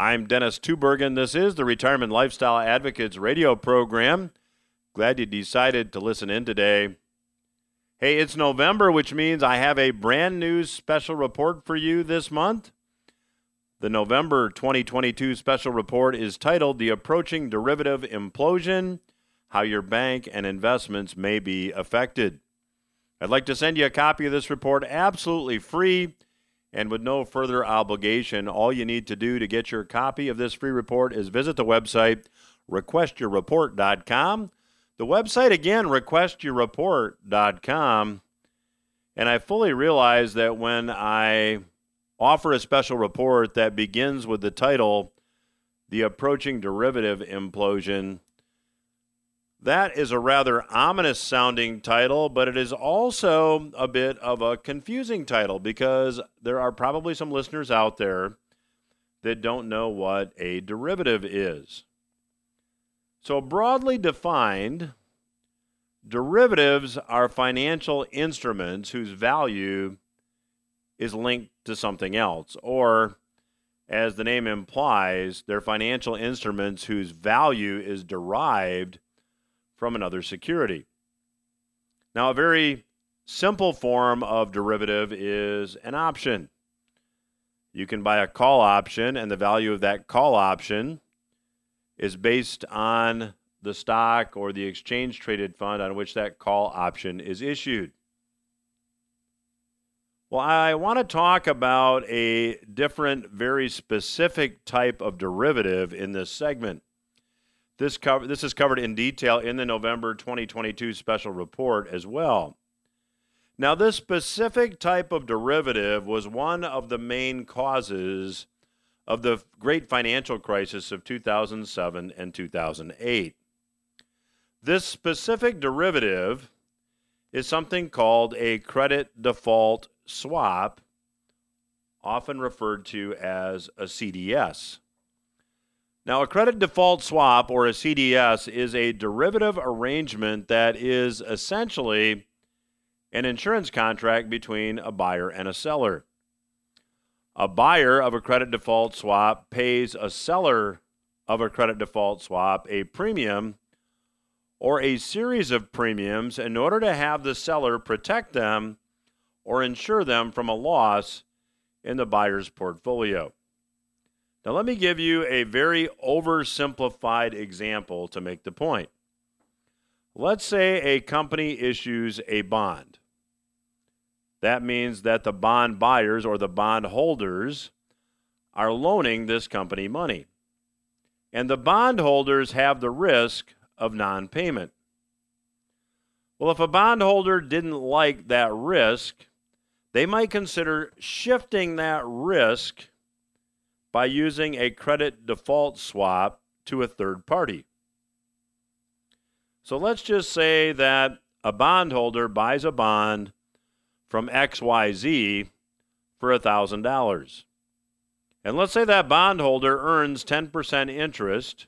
I'm Dennis Tubbergen. This is the Retirement Lifestyle Advocates radio program. Glad you decided to listen in today. Hey, it's November, which means I have a brand new special report for you this month. The November 2022 special report is titled The Approaching Derivative Implosion How Your Bank and Investments May Be Affected. I'd like to send you a copy of this report absolutely free and with no further obligation. All you need to do to get your copy of this free report is visit the website requestyourreport.com. The website again, requestyourreport.com. And I fully realize that when I offer a special report that begins with the title, The Approaching Derivative Implosion, that is a rather ominous sounding title, but it is also a bit of a confusing title because there are probably some listeners out there that don't know what a derivative is. So, broadly defined, derivatives are financial instruments whose value is linked to something else, or as the name implies, they're financial instruments whose value is derived from another security. Now, a very simple form of derivative is an option. You can buy a call option, and the value of that call option is based on the stock or the exchange traded fund on which that call option is issued. Well, I want to talk about a different, very specific type of derivative in this segment. This, cover, this is covered in detail in the November 2022 special report as well. Now, this specific type of derivative was one of the main causes of the great financial crisis of 2007 and 2008. This specific derivative is something called a credit default swap, often referred to as a CDS. Now, a credit default swap or a CDS is a derivative arrangement that is essentially an insurance contract between a buyer and a seller. A buyer of a credit default swap pays a seller of a credit default swap a premium or a series of premiums in order to have the seller protect them or insure them from a loss in the buyer's portfolio. Now, let me give you a very oversimplified example to make the point. Let's say a company issues a bond. That means that the bond buyers or the bond holders are loaning this company money. And the bondholders have the risk of non payment. Well, if a bondholder didn't like that risk, they might consider shifting that risk by using a credit default swap to a third party. So let's just say that a bondholder buys a bond from XYZ for $1,000. And let's say that bondholder earns 10% interest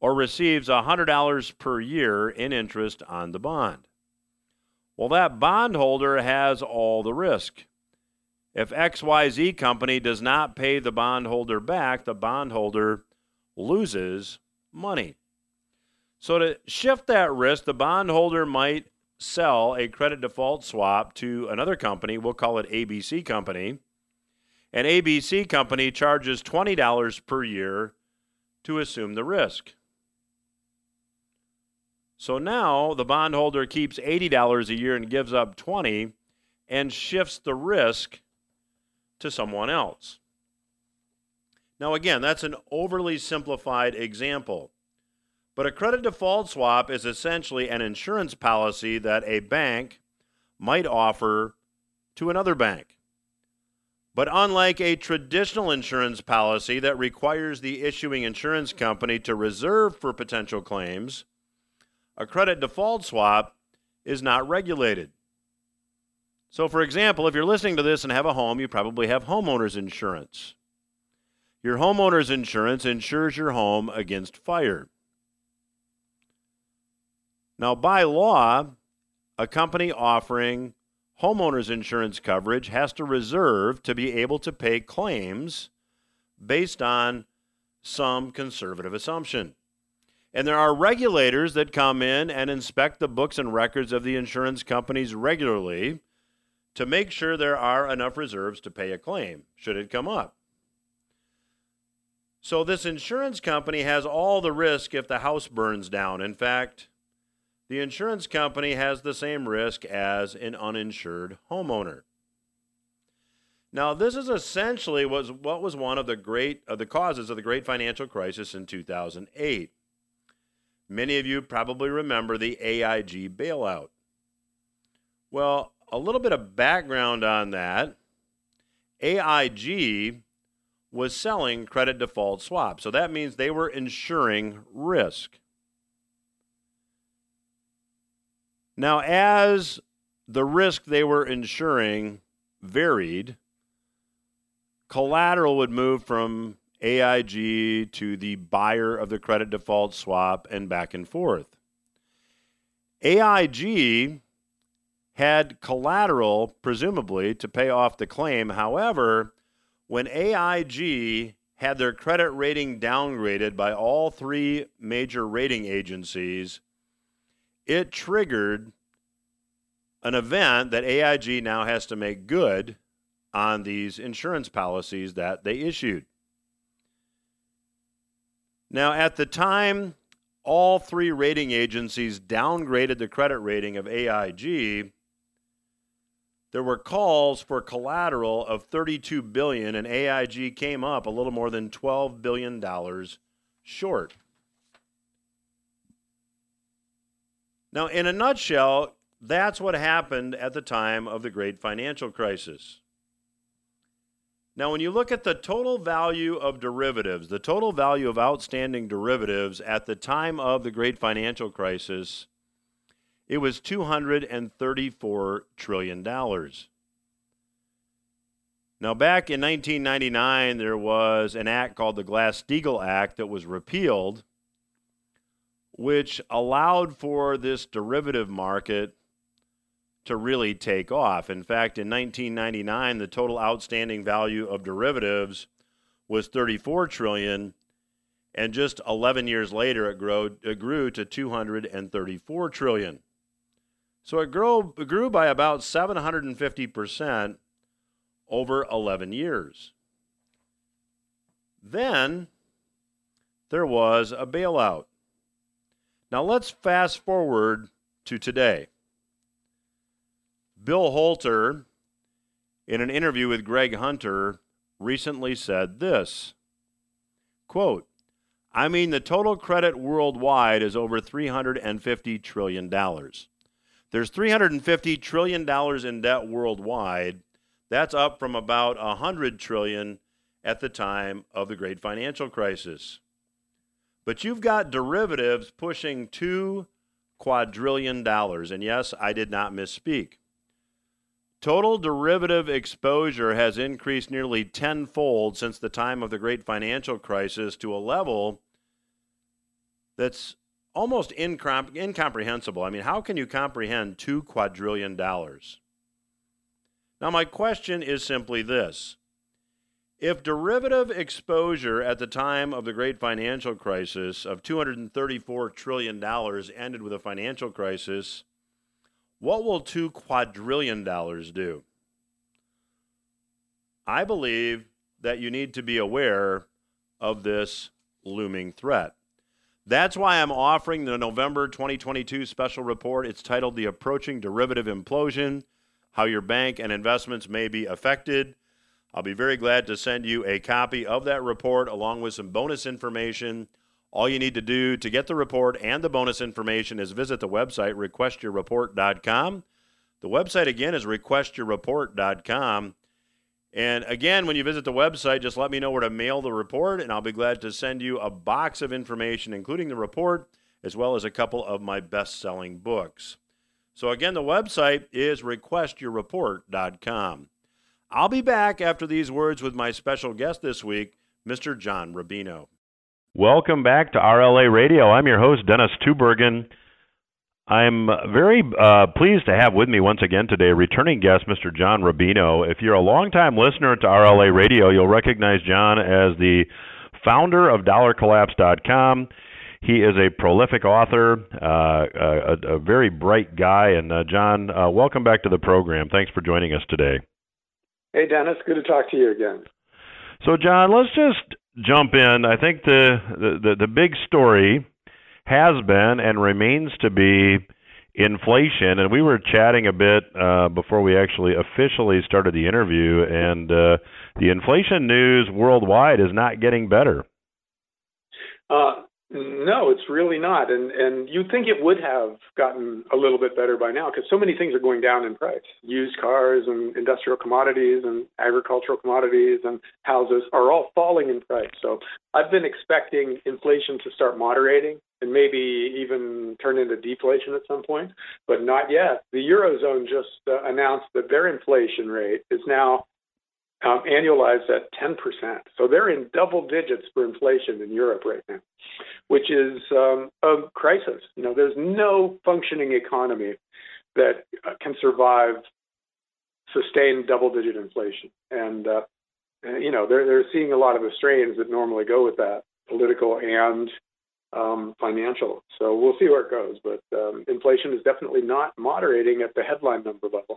or receives $100 per year in interest on the bond. Well, that bondholder has all the risk. If XYZ company does not pay the bondholder back, the bondholder loses money. So, to shift that risk, the bondholder might sell a credit default swap to another company. We'll call it ABC Company. And ABC Company charges $20 per year to assume the risk. So now the bondholder keeps $80 a year and gives up 20 and shifts the risk to someone else. Now, again, that's an overly simplified example. But a credit default swap is essentially an insurance policy that a bank might offer to another bank. But unlike a traditional insurance policy that requires the issuing insurance company to reserve for potential claims, a credit default swap is not regulated. So, for example, if you're listening to this and have a home, you probably have homeowners insurance. Your homeowner's insurance insures your home against fire. Now, by law, a company offering homeowners insurance coverage has to reserve to be able to pay claims based on some conservative assumption. And there are regulators that come in and inspect the books and records of the insurance companies regularly to make sure there are enough reserves to pay a claim should it come up. So, this insurance company has all the risk if the house burns down. In fact, the insurance company has the same risk as an uninsured homeowner. Now, this is essentially was what was one of the great of the causes of the great financial crisis in 2008. Many of you probably remember the AIG bailout. Well, a little bit of background on that. AIG was selling credit default swaps. So that means they were insuring risk. Now, as the risk they were insuring varied, collateral would move from AIG to the buyer of the credit default swap and back and forth. AIG had collateral, presumably, to pay off the claim. However, when AIG had their credit rating downgraded by all three major rating agencies, it triggered an event that AIG now has to make good on these insurance policies that they issued. Now, at the time, all three rating agencies downgraded the credit rating of AIG. There were calls for collateral of 32 billion and AIG came up a little more than 12 billion dollars short. Now, in a nutshell, that's what happened at the time of the great financial crisis. Now, when you look at the total value of derivatives, the total value of outstanding derivatives at the time of the great financial crisis, it was $234 trillion. Now, back in 1999, there was an act called the Glass Steagall Act that was repealed which allowed for this derivative market to really take off. In fact, in 1999, the total outstanding value of derivatives was 34 trillion, and just 11 years later, it grew, it grew to 234 trillion. So it grew, it grew by about 750 percent over 11 years. Then there was a bailout. Now let's fast forward to today. Bill Holter, in an interview with Greg Hunter, recently said this quote, I mean, the total credit worldwide is over $350 trillion. There's $350 trillion in debt worldwide. That's up from about 100 trillion at the time of the great financial crisis. But you've got derivatives pushing two quadrillion dollars. And yes, I did not misspeak. Total derivative exposure has increased nearly tenfold since the time of the great financial crisis to a level that's almost incom- incomprehensible. I mean, how can you comprehend two quadrillion dollars? Now, my question is simply this if derivative exposure at the time of the great financial crisis of $234 trillion ended with a financial crisis, what will $2 quadrillion do? I believe that you need to be aware of this looming threat. That's why I'm offering the November 2022 special report. It's titled The Approaching Derivative Implosion How Your Bank and Investments May Be Affected. I'll be very glad to send you a copy of that report along with some bonus information. All you need to do to get the report and the bonus information is visit the website requestyourreport.com. The website again is requestyourreport.com. And again, when you visit the website, just let me know where to mail the report, and I'll be glad to send you a box of information, including the report, as well as a couple of my best selling books. So, again, the website is requestyourreport.com. I'll be back after these words with my special guest this week, Mr. John Rubino. Welcome back to RLA Radio. I'm your host, Dennis Tubbergen. I'm very uh, pleased to have with me once again today returning guest, Mr. John Rubino. If you're a longtime listener to RLA Radio, you'll recognize John as the founder of DollarCollapse.com. He is a prolific author, uh, a, a, very bright guy. And uh, John, uh, welcome back to the program. Thanks for joining us today. Hey, Dennis. Good to talk to you again. So, John, let's just jump in. I think the the, the, the big story has been and remains to be inflation. And we were chatting a bit uh, before we actually officially started the interview, and uh, the inflation news worldwide is not getting better. Uh, no, it's really not. And and you'd think it would have gotten a little bit better by now because so many things are going down in price. Used cars and industrial commodities and agricultural commodities and houses are all falling in price. So I've been expecting inflation to start moderating and maybe even turn into deflation at some point, but not yet. The Eurozone just uh, announced that their inflation rate is now um, annualized at 10%. So they're in double digits for inflation in Europe right now, which is um, a crisis. You know, there's no functioning economy that uh, can survive sustained double-digit inflation, and uh, you know they're they're seeing a lot of the strains that normally go with that, political and um, financial. So we'll see where it goes, but um, inflation is definitely not moderating at the headline number level.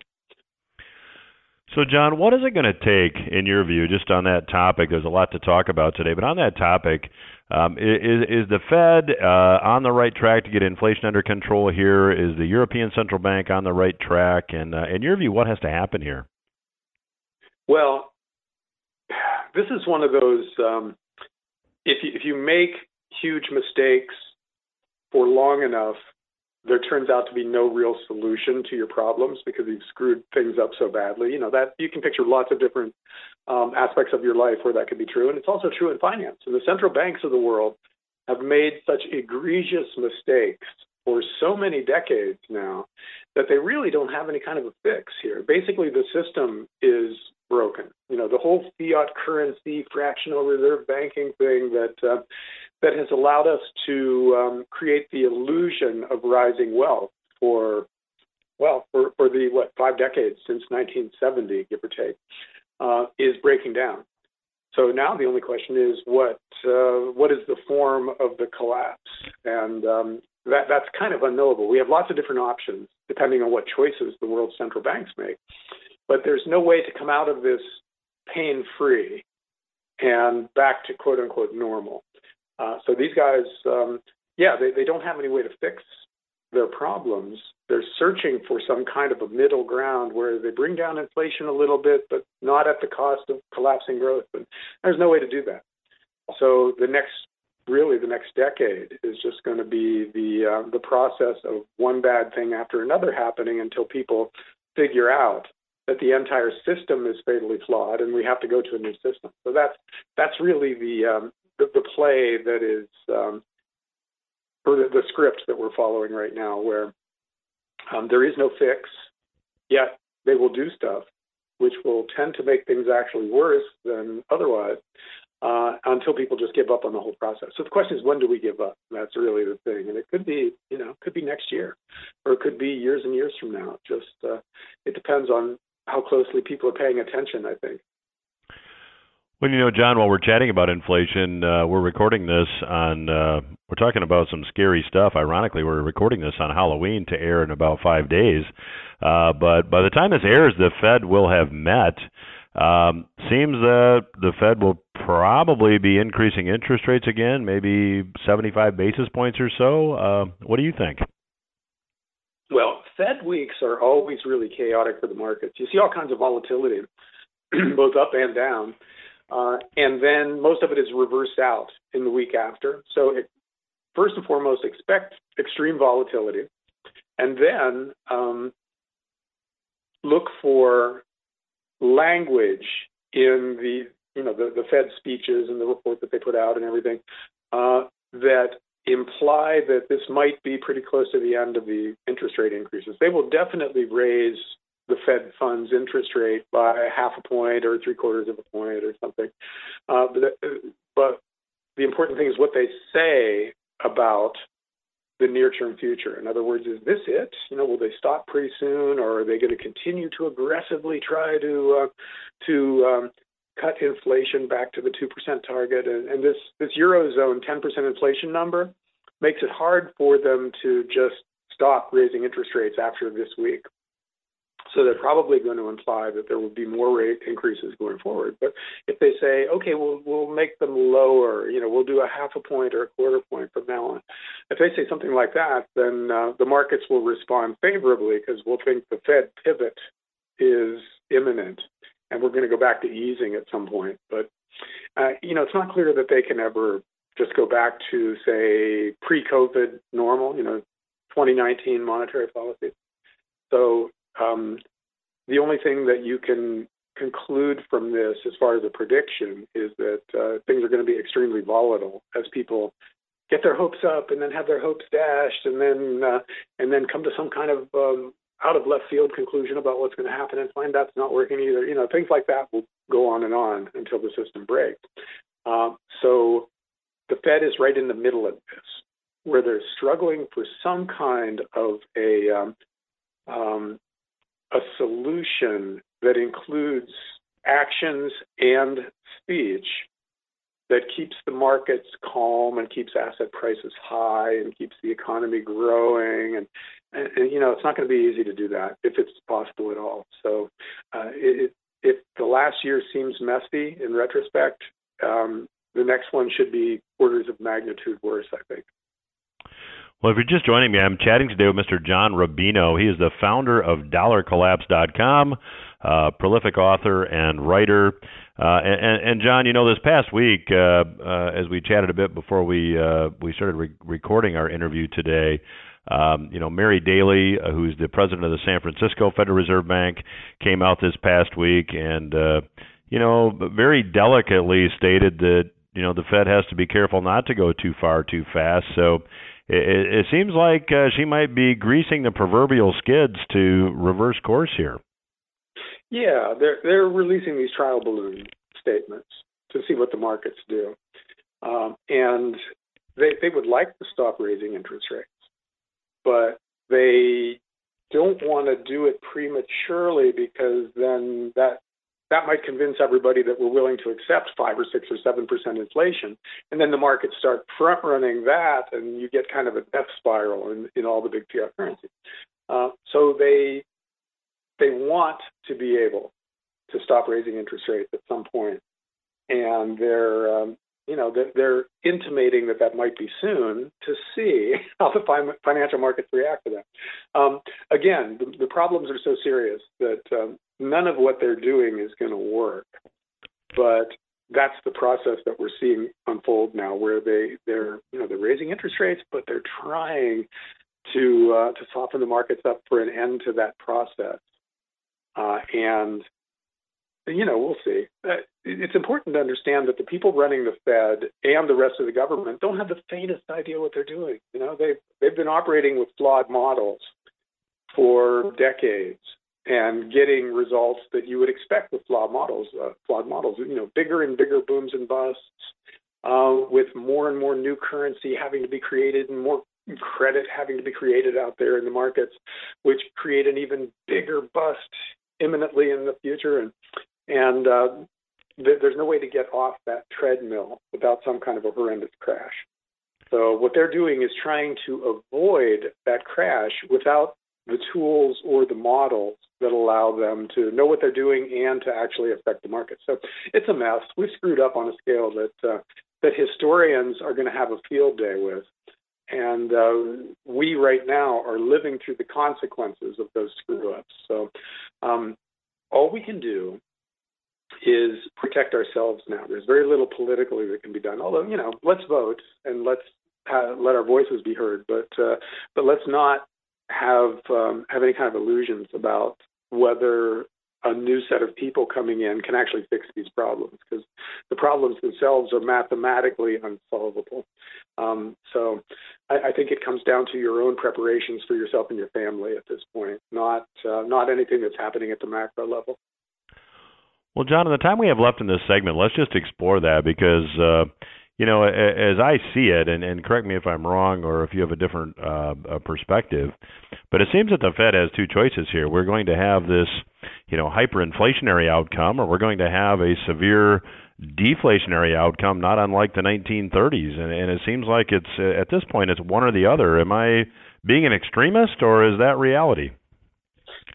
So, John, what is it going to take, in your view, just on that topic? There's a lot to talk about today, but on that topic, um, is, is the Fed uh, on the right track to get inflation under control here? Is the European Central Bank on the right track? And uh, in your view, what has to happen here? Well, this is one of those. Um, if you, if you make huge mistakes for long enough, there turns out to be no real solution to your problems because you've screwed things up so badly. You know that you can picture lots of different um, aspects of your life where that could be true, and it's also true in finance. And the central banks of the world have made such egregious mistakes for so many decades now that they really don't have any kind of a fix here. Basically, the system is broken. You know, the whole fiat currency, fractional reserve banking thing that uh, that has allowed us to um, create the illusion of rising wealth for well for, for the what five decades since 1970, give or take, uh, is breaking down. So now the only question is what uh, what is the form of the collapse, and um, that that's kind of unknowable. We have lots of different options depending on what choices the world's central banks make, but there's no way to come out of this pain free and back to quote unquote normal. Uh, so these guys, um, yeah, they, they don't have any way to fix their problems. They're searching for some kind of a middle ground where they bring down inflation a little bit, but not at the cost of collapsing growth. And there's no way to do that. So the next, really, the next decade is just going to be the uh, the process of one bad thing after another happening until people figure out that the entire system is fatally flawed and we have to go to a new system. So that's that's really the um, the, the play that is um, or the, the script that we're following right now, where um, there is no fix, yet they will do stuff which will tend to make things actually worse than otherwise uh, until people just give up on the whole process. So the question is, when do we give up? That's really the thing, and it could be, you know, could be next year, or it could be years and years from now. Just uh, it depends on how closely people are paying attention. I think. Well, you know, John, while we're chatting about inflation, uh, we're recording this on, uh, we're talking about some scary stuff. Ironically, we're recording this on Halloween to air in about five days. Uh, but by the time this airs, the Fed will have met. Um, seems that the Fed will probably be increasing interest rates again, maybe 75 basis points or so. Uh, what do you think? Well, Fed weeks are always really chaotic for the markets. You see all kinds of volatility, both up and down. Uh, and then most of it is reversed out in the week after. So, it, first and foremost, expect extreme volatility, and then um, look for language in the you know the, the Fed speeches and the report that they put out and everything uh, that imply that this might be pretty close to the end of the interest rate increases. They will definitely raise the Fed funds interest rate by half a point or three quarters of a point or something. Uh, but, but the important thing is what they say about the near term future. In other words, is this it? You know, will they stop pretty soon, or are they going to continue to aggressively try to uh, to um, cut inflation back to the two percent target? And, and this this eurozone ten percent inflation number makes it hard for them to just stop raising interest rates after this week. So they're probably going to imply that there will be more rate increases going forward. But if they say, okay, we'll we'll make them lower, you know, we'll do a half a point or a quarter point from now on. If they say something like that, then uh, the markets will respond favorably because we'll think the Fed pivot is imminent, and we're going to go back to easing at some point. But uh, you know, it's not clear that they can ever just go back to say pre-COVID normal, you know, 2019 monetary policy. So um, the only thing that you can conclude from this, as far as a prediction, is that uh, things are going to be extremely volatile as people get their hopes up and then have their hopes dashed, and then uh, and then come to some kind of um, out of left field conclusion about what's going to happen and find that's not working either. You know, things like that will go on and on until the system breaks. Um, so the Fed is right in the middle of this, where they're struggling for some kind of a um, um, a solution that includes actions and speech that keeps the markets calm and keeps asset prices high and keeps the economy growing and, and, and you know it's not going to be easy to do that if it's possible at all so uh, it, if the last year seems messy in retrospect um, the next one should be orders of magnitude worse i think well, if you're just joining me, I'm chatting today with Mr. John Rubino. He is the founder of DollarCollapse.com, uh, prolific author and writer. Uh, and, and, John, you know, this past week, uh, uh, as we chatted a bit before we uh, we started re- recording our interview today, um, you know, Mary Daly, uh, who's the president of the San Francisco Federal Reserve Bank, came out this past week and, uh, you know, very delicately stated that you know the Fed has to be careful not to go too far too fast. So it, it seems like uh, she might be greasing the proverbial skids to reverse course here. Yeah, they're they're releasing these trial balloon statements to see what the markets do, um, and they they would like to stop raising interest rates, but they don't want to do it prematurely because then that that might convince everybody that we're willing to accept five or six or seven percent inflation, and then the markets start front running that, and you get kind of a death spiral in, in all the big fiat currencies. Uh, so they they want to be able to stop raising interest rates at some point, and they're um, you know they're, intimating that that might be soon to see how the financial markets react to that. Um, again, the, the, problems are so serious that um, none of what they're doing is going to work. But that's the process that we're seeing unfold now, where they they're you know they're raising interest rates, but they're trying to uh, to soften the markets up for an end to that process. Uh, and you know we'll see. Uh, it's important to understand that the people running the Fed and the rest of the government don't have the faintest idea what they're doing. You know they've they've been operating with flawed models for decades and getting results that you would expect with flawed models. Uh, flawed models, you know, bigger and bigger booms and busts, uh, with more and more new currency having to be created and more credit having to be created out there in the markets, which create an even bigger bust imminently in the future. And and uh, th- there's no way to get off that treadmill without some kind of a horrendous crash. So what they're doing is trying to avoid that crash without the tools or the models that allow them to know what they're doing and to actually affect the market. So it's a mess. We've screwed up on a scale that uh, that historians are going to have a field day with. And uh, we right now are living through the consequences of those screw ups. So um, all we can do is protect ourselves now. There's very little politically that can be done. Although you know, let's vote and let's ha- let our voices be heard. But uh, but let's not have um, have any kind of illusions about whether a new set of people coming in can actually fix these problems because the problems themselves are mathematically unsolvable. Um, so I, I, think it comes down to your own preparations for yourself and your family at this point, not uh, not anything that's happening at the macro level. Well, John, in the time we have left in this segment, let's just explore that because uh, you know, as I see it, and, and correct me if I'm wrong or if you have a different uh, perspective, but it seems that the Fed has two choices here. We're going to have this, you know, hyperinflationary outcome, or we're going to have a severe deflationary outcome, not unlike the 1930s. And, and it seems like it's at this point it's one or the other. Am I being an extremist, or is that reality?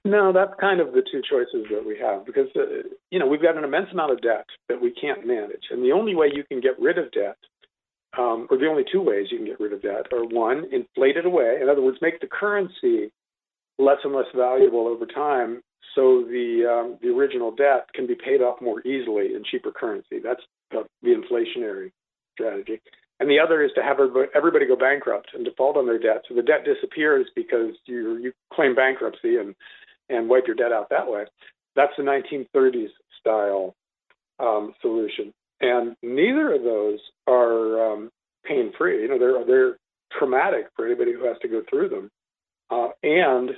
No, that's kind of the two choices that we have because uh, you know we've got an immense amount of debt that we can't manage, and the only way you can get rid of debt, um, or the only two ways you can get rid of debt, are one, inflate it away. In other words, make the currency less and less valuable over time, so the um, the original debt can be paid off more easily in cheaper currency. That's the, the inflationary strategy. And the other is to have everybody go bankrupt and default on their debt. So the debt disappears because you you claim bankruptcy and and wipe your debt out that way. That's the 1930s style um, solution, and neither of those are um, pain free. You know, they're they're traumatic for anybody who has to go through them, uh, and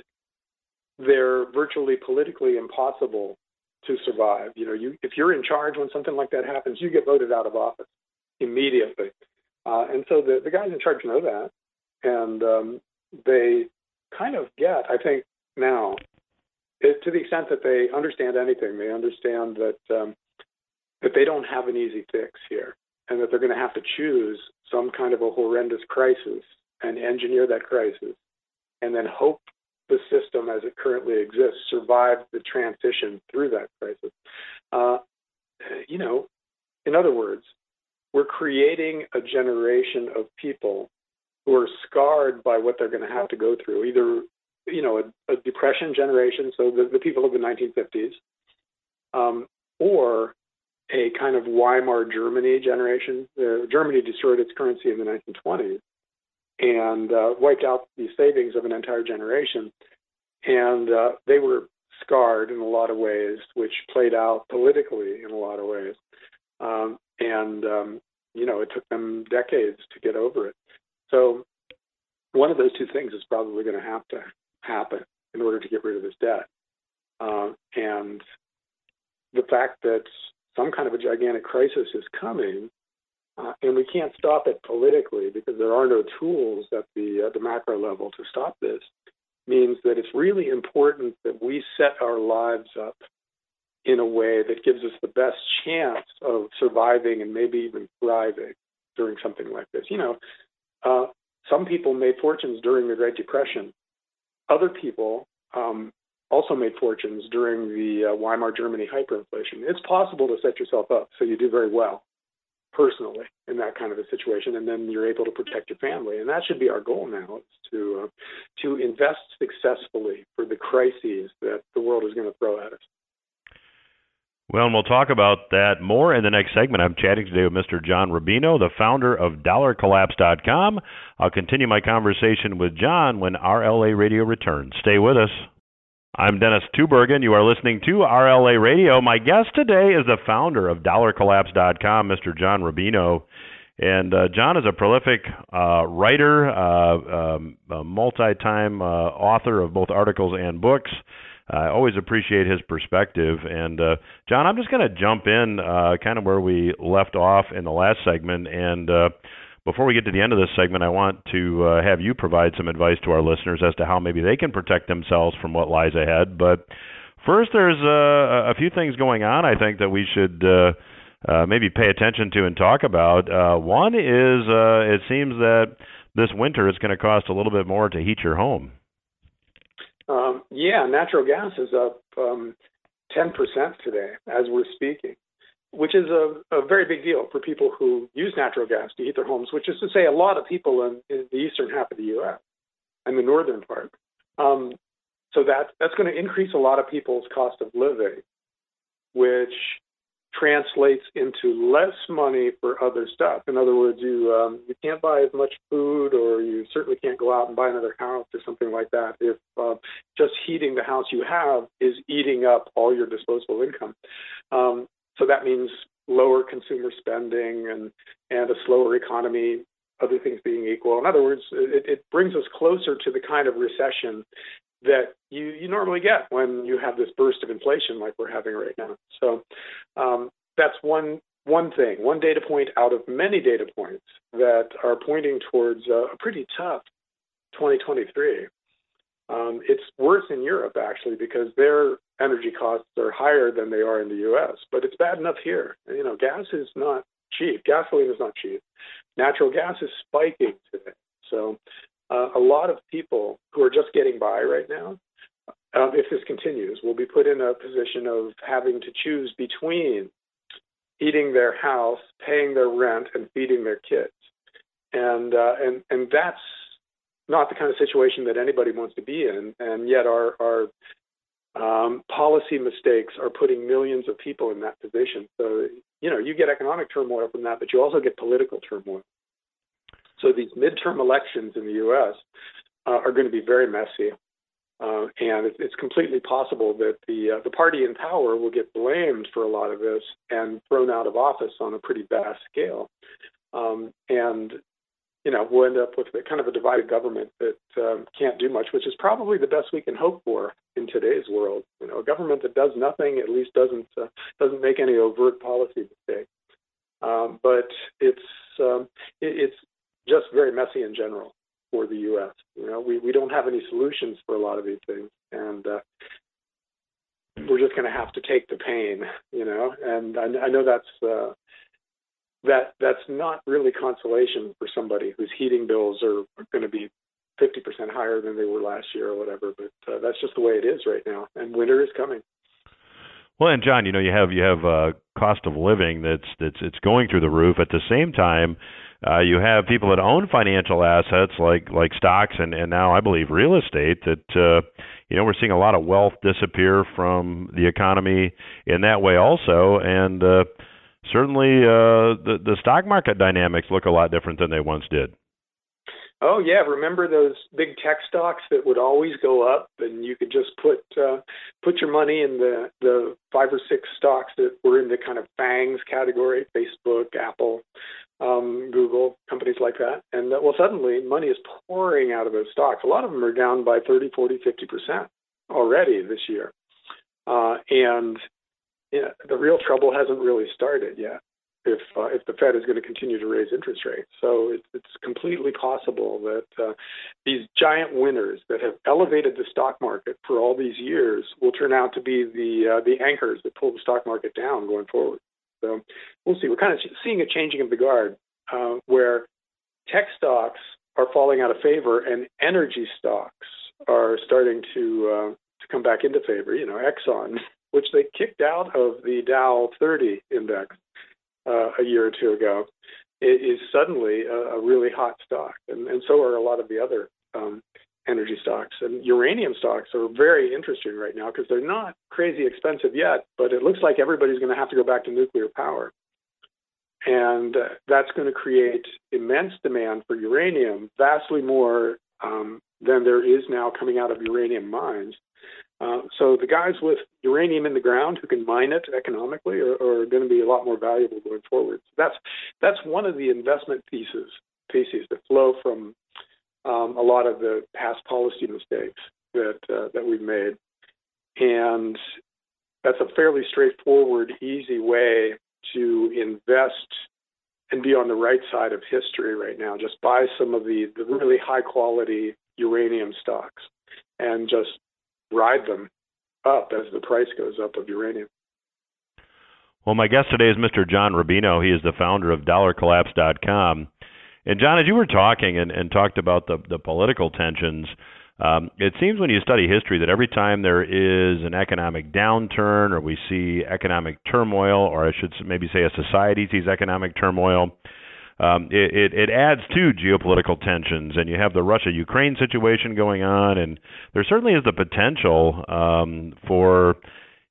they're virtually politically impossible to survive. You know, you if you're in charge when something like that happens, you get voted out of office immediately. Uh, and so the, the guys in charge know that, and um, they kind of get, I think, now it, to the extent that they understand anything, they understand that um, that they don't have an easy fix here, and that they're going to have to choose some kind of a horrendous crisis and engineer that crisis, and then hope the system as it currently exists survives the transition through that crisis. Uh, you know, in other words, we're creating a generation of people who are scarred by what they're going to have to go through, either you know, a, a depression generation, so the, the people of the 1950s, um, or a kind of Weimar Germany generation. Uh, Germany destroyed its currency in the 1920s and uh, wiped out the savings of an entire generation. And uh, they were scarred in a lot of ways, which played out politically in a lot of ways. Um, and, um, you know, it took them decades to get over it. So one of those two things is probably going to have to happen in order to get rid of this debt. Uh, and the fact that some kind of a gigantic crisis is coming, uh, and we can't stop it politically because there are no tools at the the macro level to stop this, means that it's really important that we set our lives up in a way that gives us the best chance of surviving and maybe even thriving during something like this. You know, uh, some people made fortunes during the Great Depression other people um, also made fortunes during the uh, Weimar Germany hyperinflation. It's possible to set yourself up so you do very well personally in that kind of a situation, and then you're able to protect your family. And that should be our goal now: is to uh, to invest successfully for the crises that the world is going to throw at us. Well, and we'll talk about that more in the next segment. I'm chatting today with Mr. John Rubino, the founder of DollarCollapse.com. I'll continue my conversation with John when RLA Radio returns. Stay with us. I'm Dennis Tubbergen. You are listening to RLA Radio. My guest today is the founder of DollarCollapse.com, Mr. John Rubino. And uh, John is a prolific uh, writer, uh, um, multi time uh, author of both articles and books. I always appreciate his perspective. And uh, John, I'm just going to jump in uh, kind of where we left off in the last segment. And uh, before we get to the end of this segment, I want to uh, have you provide some advice to our listeners as to how maybe they can protect themselves from what lies ahead. But first, there's uh, a few things going on I think that we should. Uh, maybe pay attention to and talk about. One is it seems that this winter it's going to cost a little bit more to heat your home. Um, yeah, natural gas is up um, 10% today as we're speaking, which is a, a, very big deal for people who use natural gas to heat their homes, which is to say a lot of people in, in the eastern half of the U.S. and the northern part. Um, so that that's going to increase a lot of people's cost of living, which translates into less money for other stuff. In other words, you um, you can't buy as much food, or you certainly can't go out and buy another house or something like that if uh, just heating the house you have is eating up all your disposable income. Um, so that means lower consumer spending and and a slower economy. Other things being equal, in other words, it, it brings us closer to the kind of recession that you, you normally get when you have this burst of inflation like we're having right now. So um, that's one one thing, one data point out of many data points that are pointing towards a pretty tough 2023. Um, it's worse in Europe actually because their energy costs are higher than they are in the U.S. But it's bad enough here. You know, gas is not cheap. Gasoline is not cheap. Natural gas is spiking today. So uh, a lot of people who are just getting by right now, um, if this continues, will be put in a position of having to choose between heating their house, paying their rent, and feeding their kids. And uh, and and that's not the kind of situation that anybody wants to be in. And yet our our um, policy mistakes are putting millions of people in that position. So you know you get economic turmoil from that, but you also get political turmoil. So these midterm elections in the U.S. Uh, are going to be very messy. Uh, and it's, completely possible that the uh, the party in power will get blamed for a lot of this and thrown out of office on a pretty vast scale. Um, and you know we'll end up with a, kind of a divided government that um, can't do much, which is probably the best we can hope for in today's world. You know, a government that does nothing at least doesn't uh, doesn't make any overt policy mistakes. Um, but it's um, it, it's just very messy in general for the U.S. You know, we, we don't have any solutions for a lot of these things, and uh, we're just going to have to take the pain. You know, and I, I know that's uh, that that's not really consolation for somebody whose heating bills are, going to be 50% higher than they were last year or whatever. But uh, that's just the way it is right now, and winter is coming. Well, and John, you know, you have you have uh, cost of living that's that's it's going through the roof. At the same time, uh, you have people that own financial assets like like stocks and and now I believe real estate that uh, you know we're seeing a lot of wealth disappear from the economy in that way also and uh, certainly uh, the the stock market dynamics look a lot different than they once did. Oh yeah, remember those big tech stocks that would always go up, and you could just put uh, put your money in the the five or six stocks that were in the kind of fangs category: Facebook, Apple, um, Google, companies like that. And uh, well, suddenly money is pouring out of those stocks. A lot of them are down by 30, 40, 50 percent already this year, uh, and you know, the real trouble hasn't really started yet if uh, if the Fed is going to continue to raise interest rates. So it's, it's completely possible that uh, these giant winners that have elevated the stock market for all these years will turn out to be the uh, the anchors that pull the stock market down going forward. So we'll see. We're kind of seeing a changing of the guard uh, where tech stocks are falling out of favor and energy stocks are starting to uh, to come back into favor. You know, Exxon, which they kicked out of the Dow 30 index uh, a year or two ago, is suddenly a, a really hot stock, and, and so are a lot of the other um, energy stocks. And uranium stocks are very interesting right now because they're not crazy expensive yet, but it looks like everybody's going to have to go back to nuclear power. And uh, that's going to create immense demand for uranium, vastly more um, than there is now coming out of uranium mines. Uh, so the guys with uranium in the ground who can mine it economically are, are going to be a lot more valuable going forward. So that's that's one of the investment theses theses that flow from um, a lot of the past policy mistakes that uh, that we've made, and that's a fairly straightforward, easy way to invest and be on the right side of history right now. Just buy some of the, the really high quality uranium stocks and just ride them up as the price goes up of uranium. Well, my guest today is Mr. John Rubino. He is the founder of DollarCollapse.com. And John, as you were talking and, and talked about the, the political tensions, um, it seems when you study history that every time there is an economic downturn or we see economic turmoil, or I should maybe say a society sees economic turmoil, um, it, it, it adds to geopolitical tensions, and you have the Russia-Ukraine situation going on, and there certainly is the potential um, for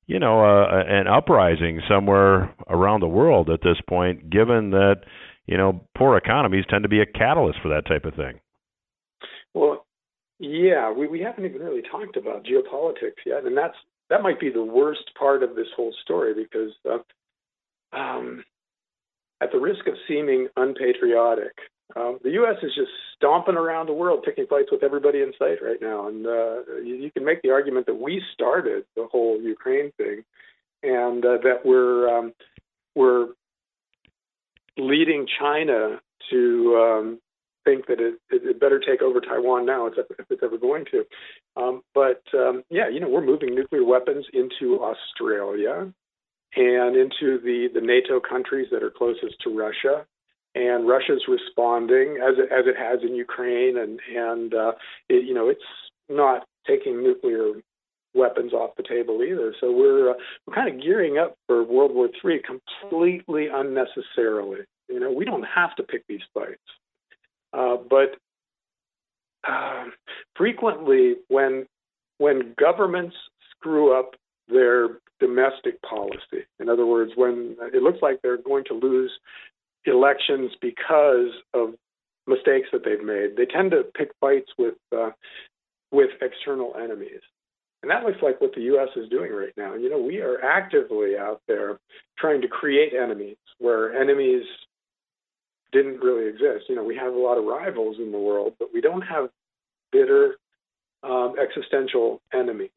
you know uh, an uprising somewhere around the world at this point, given that you know poor economies tend to be a catalyst for that type of thing. Well, yeah, we, we haven't even really talked about geopolitics yet, and that's that might be the worst part of this whole story because uh, um, at the risk of seeming unpatriotic, um, the U.S. is just stomping around the world, picking fights with everybody in sight right now. And uh, you, you, can make the argument that we started the whole Ukraine thing, and uh, that we're um, we're leading China to um, think that it, it, better take over Taiwan now if it's ever going to. Um, but um, yeah, you know, we're moving nuclear weapons into Australia and into the, the NATO countries that are closest to Russia. And Russia's responding as it, as it has in Ukraine, and and uh, it, you know it's not taking nuclear weapons off the table either. So we're uh, we're kind of gearing up for World War III completely unnecessarily. You know, we don't have to pick these fights. Uh, but uh, frequently, when when governments screw up their domestic policy, in other words, when it looks like they're going to lose elections because of mistakes that they've made, they tend to pick fights with uh, with external enemies. And that looks like what the U.S. is doing right now. You know, we are actively out there trying to create enemies where enemies didn't really exist. You know, we have a lot of rivals in the world, but we don't have bitter um, existential enemies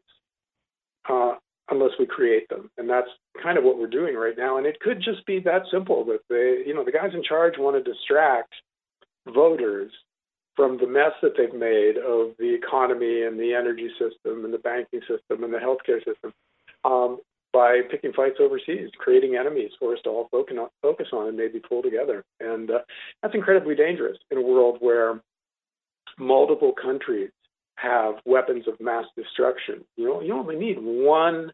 uh, unless we create them. And that's kind of what we're doing right now. And it could just be that simple that they, you know, the guys in charge want to distract voters from the mess that they've made of the economy and the energy system and the banking system and the healthcare system. Um, by picking fights overseas, creating enemies for us to all focus on, and maybe pull together. And uh, that's incredibly dangerous in a world where multiple countries have weapons of mass destruction. You know, you only need one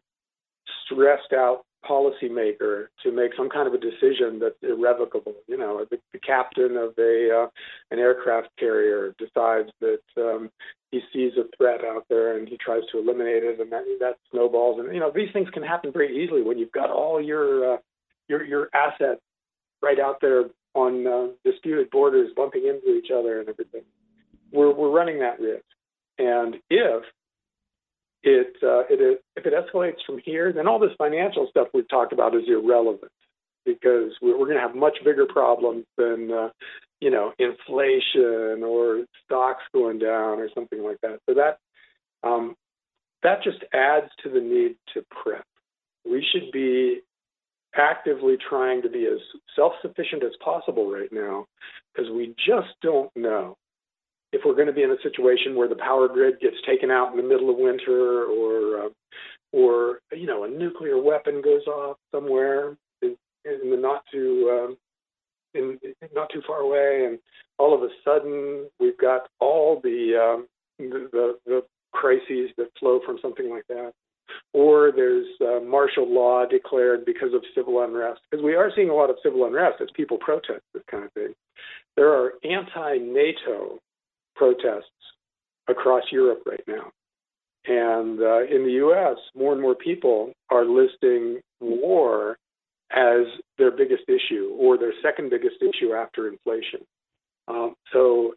stressed out policymaker to make some kind of a decision that's irrevocable. You know, the, the captain of a uh, an aircraft carrier decides that um, he sees a threat out there and he tries to eliminate it, and that that snowballs. And you know, these things can happen pretty easily when you've got all your uh, your your assets right out there on uh, disputed borders, bumping into each other and everything. We're we're running that risk, and if it, uh, it if it escalates from here, then all this financial stuff we've talked about is irrelevant because we're, we're going to have much bigger problems than uh, you know inflation or stocks going down or something like that. So that um, that just adds to the need to prep. We should be actively trying to be as self-sufficient as possible right now because we just don't know if we're going to be in a situation where the power grid gets taken out in the middle of winter or uh, or you know a nuclear weapon goes off somewhere in, in the not too um, in, in not too far away and all of a sudden we've got all the um, the, the, the crises that flow from something like that. Or there's uh, martial law declared because of civil unrest because we are seeing a lot of civil unrest as people protest this kind of thing. There are anti-nato protests across Europe right now. And uh, in the US, more and more people are listing war as their biggest issue or their second biggest issue after inflation. Um, so,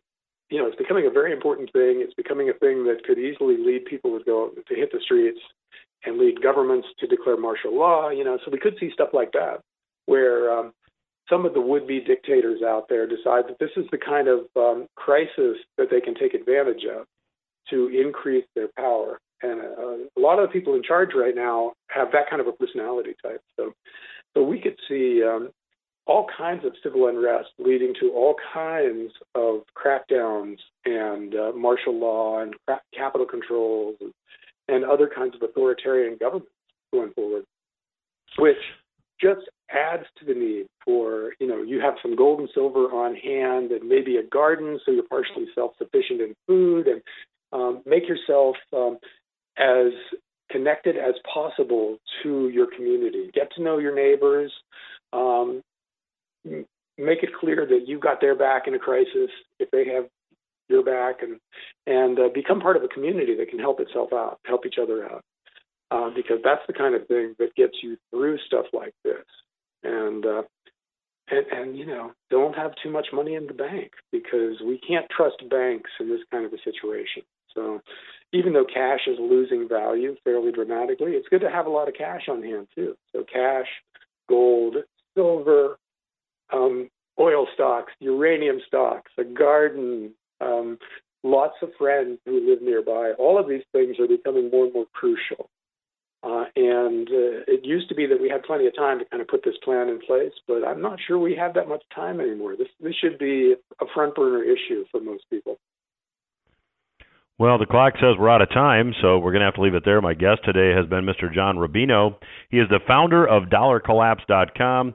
you know, it's becoming a very important thing. It's becoming a thing that could easily lead people to go to hit the streets and lead governments to declare martial law. You know, so we could see stuff like that, where um, some of the would-be dictators out there decide that this is the kind of um, crisis that they can take advantage of to increase their power. And uh, a lot of the people in charge right now have that kind of a personality type. So, so we could see um, all kinds of civil unrest leading to all kinds of crackdowns and uh, martial law and capital controls and, and other kinds of authoritarian governments going forward, which just adds to the need for, you know, you have some gold and silver on hand and maybe a garden so you're partially self sufficient in food and um, make yourself um, as connected as possible to your community. Get to know your neighbors. Um, make it clear that you've got their back in a crisis if they have your back and and uh, become part of a community that can help itself out, help each other out uh, because that's the kind of thing that gets you through stuff like this. And, uh, and and you know, don't have too much money in the bank because we can't trust banks in this kind of a situation. So, even though cash is losing value fairly dramatically, it's good to have a lot of cash on hand too. So, cash, gold, silver, um, oil stocks, uranium stocks, a garden, um, lots of friends who live nearby. All of these things are becoming more and more crucial Uh, and uh, it used to be that we had plenty of time to kind of put this plan in place, but I'm not sure we have that much time anymore. This this should be a front burner issue for most people. Well, the clock says we're out of time, so we're going to have to leave it there. My guest today has been Mr. John Rubino. He is the founder of DollarCollapse.com.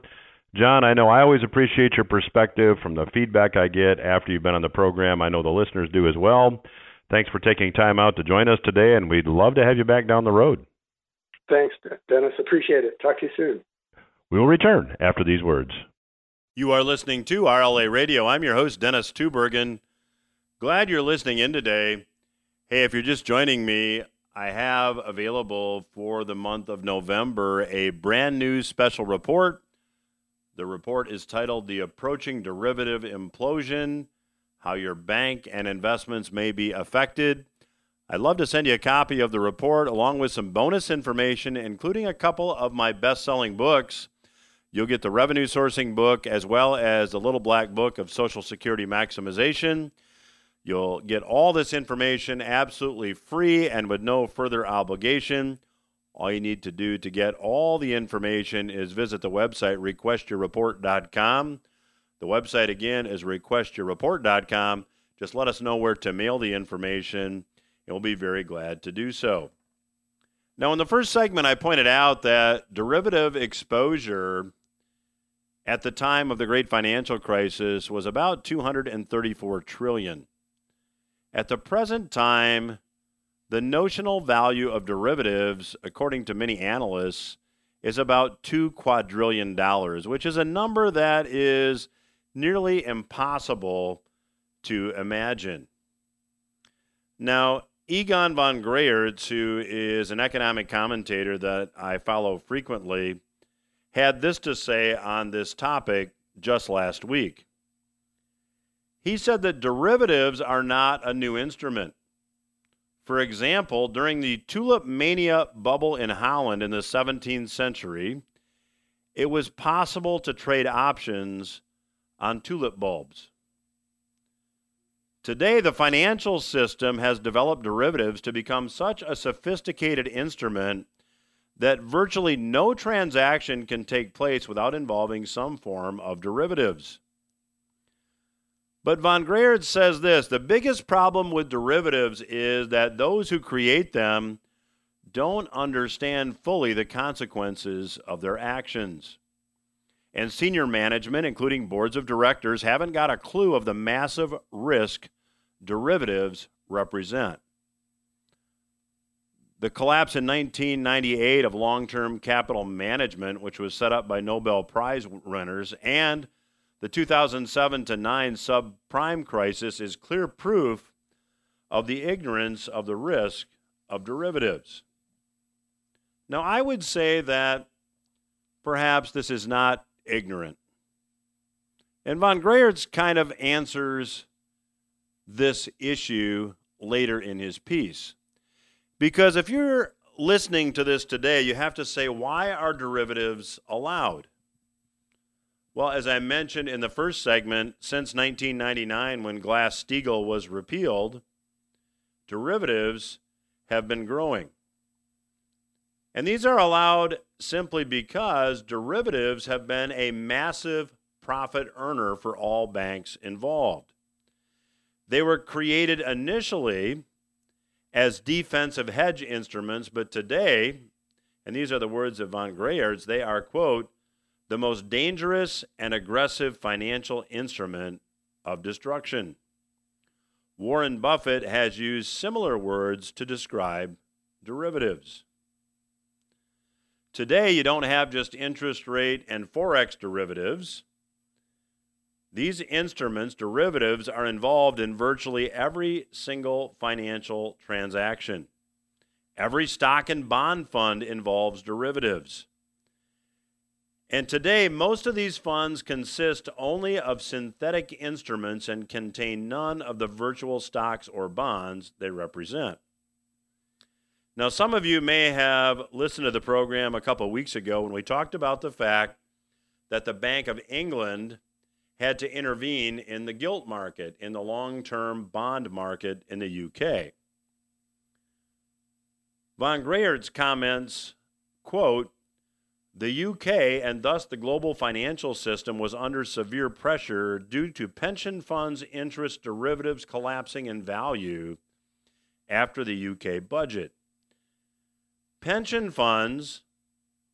John, I know I always appreciate your perspective from the feedback I get after you've been on the program. I know the listeners do as well. Thanks for taking time out to join us today, and we'd love to have you back down the road. Thanks, Dennis. Appreciate it. Talk to you soon. We will return after these words. You are listening to RLA Radio. I'm your host, Dennis Tubbergen. Glad you're listening in today. Hey, if you're just joining me, I have available for the month of November a brand new special report. The report is titled The Approaching Derivative Implosion How Your Bank and Investments May Be Affected. I'd love to send you a copy of the report along with some bonus information, including a couple of my best selling books. You'll get the revenue sourcing book as well as the little black book of Social Security maximization. You'll get all this information absolutely free and with no further obligation. All you need to do to get all the information is visit the website requestyourreport.com. The website again is requestyourreport.com. Just let us know where to mail the information we'll be very glad to do so. Now, in the first segment, I pointed out that derivative exposure at the time of the great financial crisis was about 234 trillion. At the present time, the notional value of derivatives, according to many analysts, is about 2 quadrillion dollars, which is a number that is nearly impossible to imagine. Now, Egon von Greyerz, who is an economic commentator that I follow frequently, had this to say on this topic just last week. He said that derivatives are not a new instrument. For example, during the tulip mania bubble in Holland in the 17th century, it was possible to trade options on tulip bulbs. Today, the financial system has developed derivatives to become such a sophisticated instrument that virtually no transaction can take place without involving some form of derivatives. But von Greyerz says this the biggest problem with derivatives is that those who create them don't understand fully the consequences of their actions and senior management, including boards of directors, haven't got a clue of the massive risk derivatives represent. The collapse in 1998 of long term capital management, which was set up by Nobel Prize winners, and the 2007 to 9 subprime crisis is clear proof of the ignorance of the risk of derivatives. Now, I would say that perhaps this is not ignorant. And von Greyerz kind of answers this issue later in his piece. Because if you're listening to this today, you have to say, why are derivatives allowed? Well, as I mentioned in the first segment, since 1999, when Glass Steagall was repealed, derivatives have been growing. And these are allowed simply because derivatives have been a massive profit earner for all banks involved. They were created initially as defensive hedge instruments, but today, and these are the words of von Greyerz, they are, quote, the most dangerous and aggressive financial instrument of destruction. Warren Buffett has used similar words to describe derivatives. Today, you don't have just interest rate and Forex derivatives. These instruments, derivatives, are involved in virtually every single financial transaction. Every stock and bond fund involves derivatives. And today, most of these funds consist only of synthetic instruments and contain none of the virtual stocks or bonds they represent. Now, some of you may have listened to the program a couple of weeks ago when we talked about the fact that the Bank of England had to intervene in the gilt market, in the long term bond market in the UK. Von Greyerz comments, quote, the UK and thus the global financial system was under severe pressure due to pension funds' interest derivatives collapsing in value after the UK budget. Pension funds,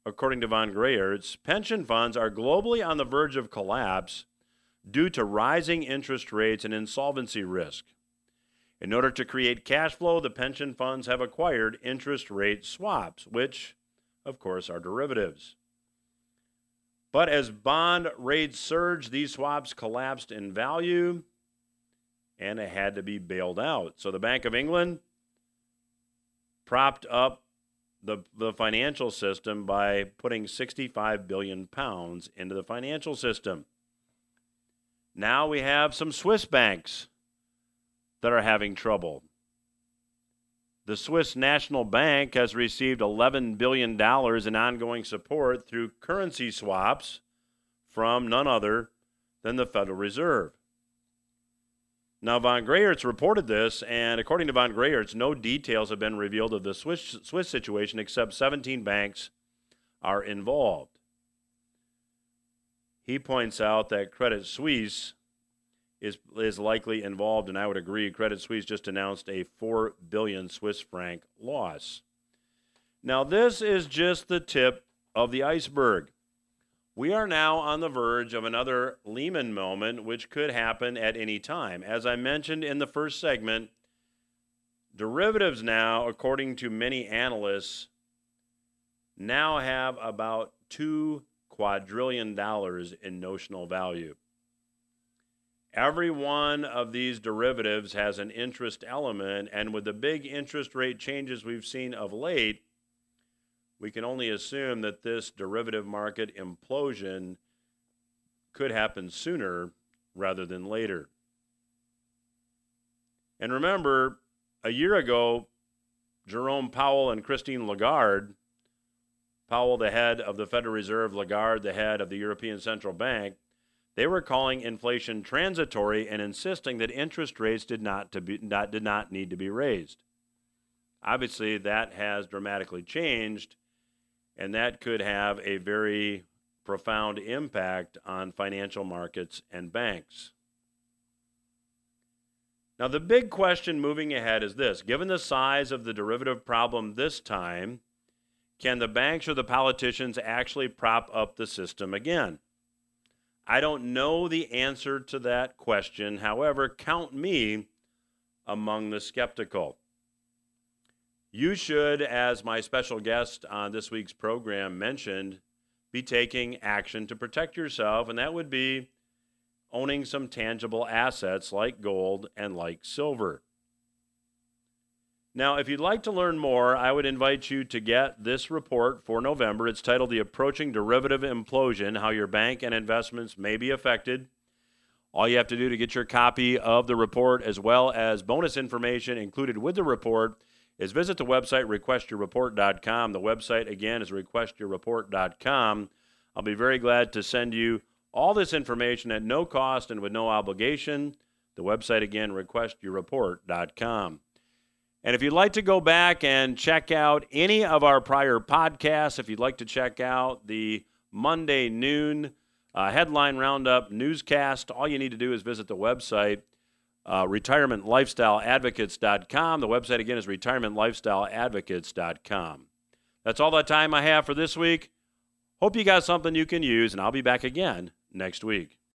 according to von Greyerz, pension funds are globally on the verge of collapse due to rising interest rates and insolvency risk. In order to create cash flow, the pension funds have acquired interest rate swaps, which, of course, are derivatives. But as bond rates surged, these swaps collapsed in value and it had to be bailed out. So the Bank of England propped up the, the financial system by putting 65 billion pounds into the financial system. Now we have some Swiss banks that are having trouble. The Swiss National Bank has received $11 billion in ongoing support through currency swaps from none other than the Federal Reserve. Now, von Greyerz reported this, and according to von Greyerz, no details have been revealed of the Swiss, Swiss situation except 17 banks are involved. He points out that Credit Suisse is is likely involved, and I would agree. Credit Suisse just announced a four billion Swiss franc loss. Now, this is just the tip of the iceberg. We are now on the verge of another Lehman moment, which could happen at any time. As I mentioned in the first segment, derivatives now, according to many analysts, now have about two quadrillion dollars in notional value. Every one of these derivatives has an interest element, and with the big interest rate changes we've seen of late, we can only assume that this derivative market implosion could happen sooner rather than later. And remember, a year ago, Jerome Powell and Christine Lagarde, Powell, the head of the Federal Reserve, Lagarde, the head of the European Central Bank, they were calling inflation transitory and insisting that interest rates did not, to be, not, did not need to be raised. Obviously, that has dramatically changed, and that could have a very profound impact on financial markets and banks. Now, the big question moving ahead is this given the size of the derivative problem this time, can the banks or the politicians actually prop up the system again? I don't know the answer to that question. However, count me among the skeptical. You should, as my special guest on this week's program mentioned, be taking action to protect yourself, and that would be owning some tangible assets like gold and like silver. Now, if you'd like to learn more, I would invite you to get this report for November. It's titled The Approaching Derivative Implosion How Your Bank and Investments May Be Affected. All you have to do to get your copy of the report, as well as bonus information included with the report, is visit the website requestyourreport.com. The website, again, is requestyourreport.com. I'll be very glad to send you all this information at no cost and with no obligation. The website, again, requestyourreport.com. And if you'd like to go back and check out any of our prior podcasts, if you'd like to check out the Monday noon uh, headline roundup newscast, all you need to do is visit the website, uh, retirementlifestyleadvocates.com. The website again is retirementlifestyleadvocates.com. That's all the time I have for this week. Hope you got something you can use, and I'll be back again next week.